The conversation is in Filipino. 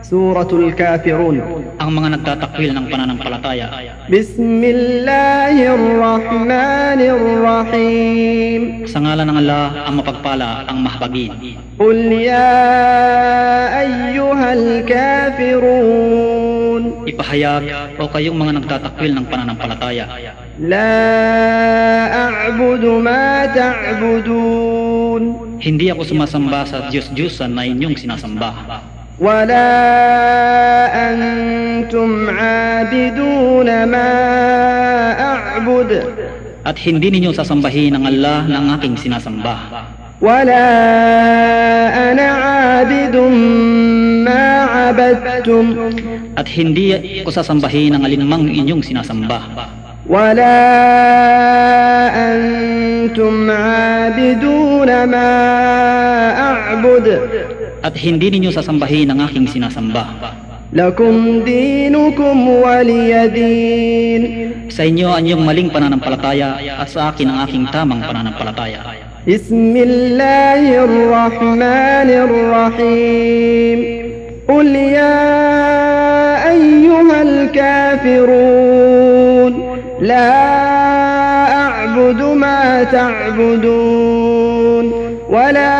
Suratul Kafirun. Ang mga nagtatakwil ng pananampalataya. Bismillahirrahmanirrahim. Sa ngalan ng Allah, ang mapagpala, ang mahabagin Qul ya ayyuhal kafirun. Ipahayag o kayong mga nagtatakwil ng pananampalataya. La a'budu ma ta'budun. Hindi ako sumasamba sa Diyos-Diyosan na inyong sinasamba. ولا أنتم عابدون ما أعبد At hindi ninyo sasambahin ang Allah na ang aking sinasamba. ولا أنا عابد ما عبدتم At hindi ko sasambahin ang alinmang inyong sinasamba. ولا أنتم عابدون ما أعبد At hindi ninyo sasambahin ang aking sinasamba. لكم دينكم ولي دين Sa inyo ang inyong maling pananampalataya at sa akin ang aking tamang pananampalataya. بسم الله الرحمن الرحيم قل يا أيها الكافرون لا أعبد ما تعبدون ولا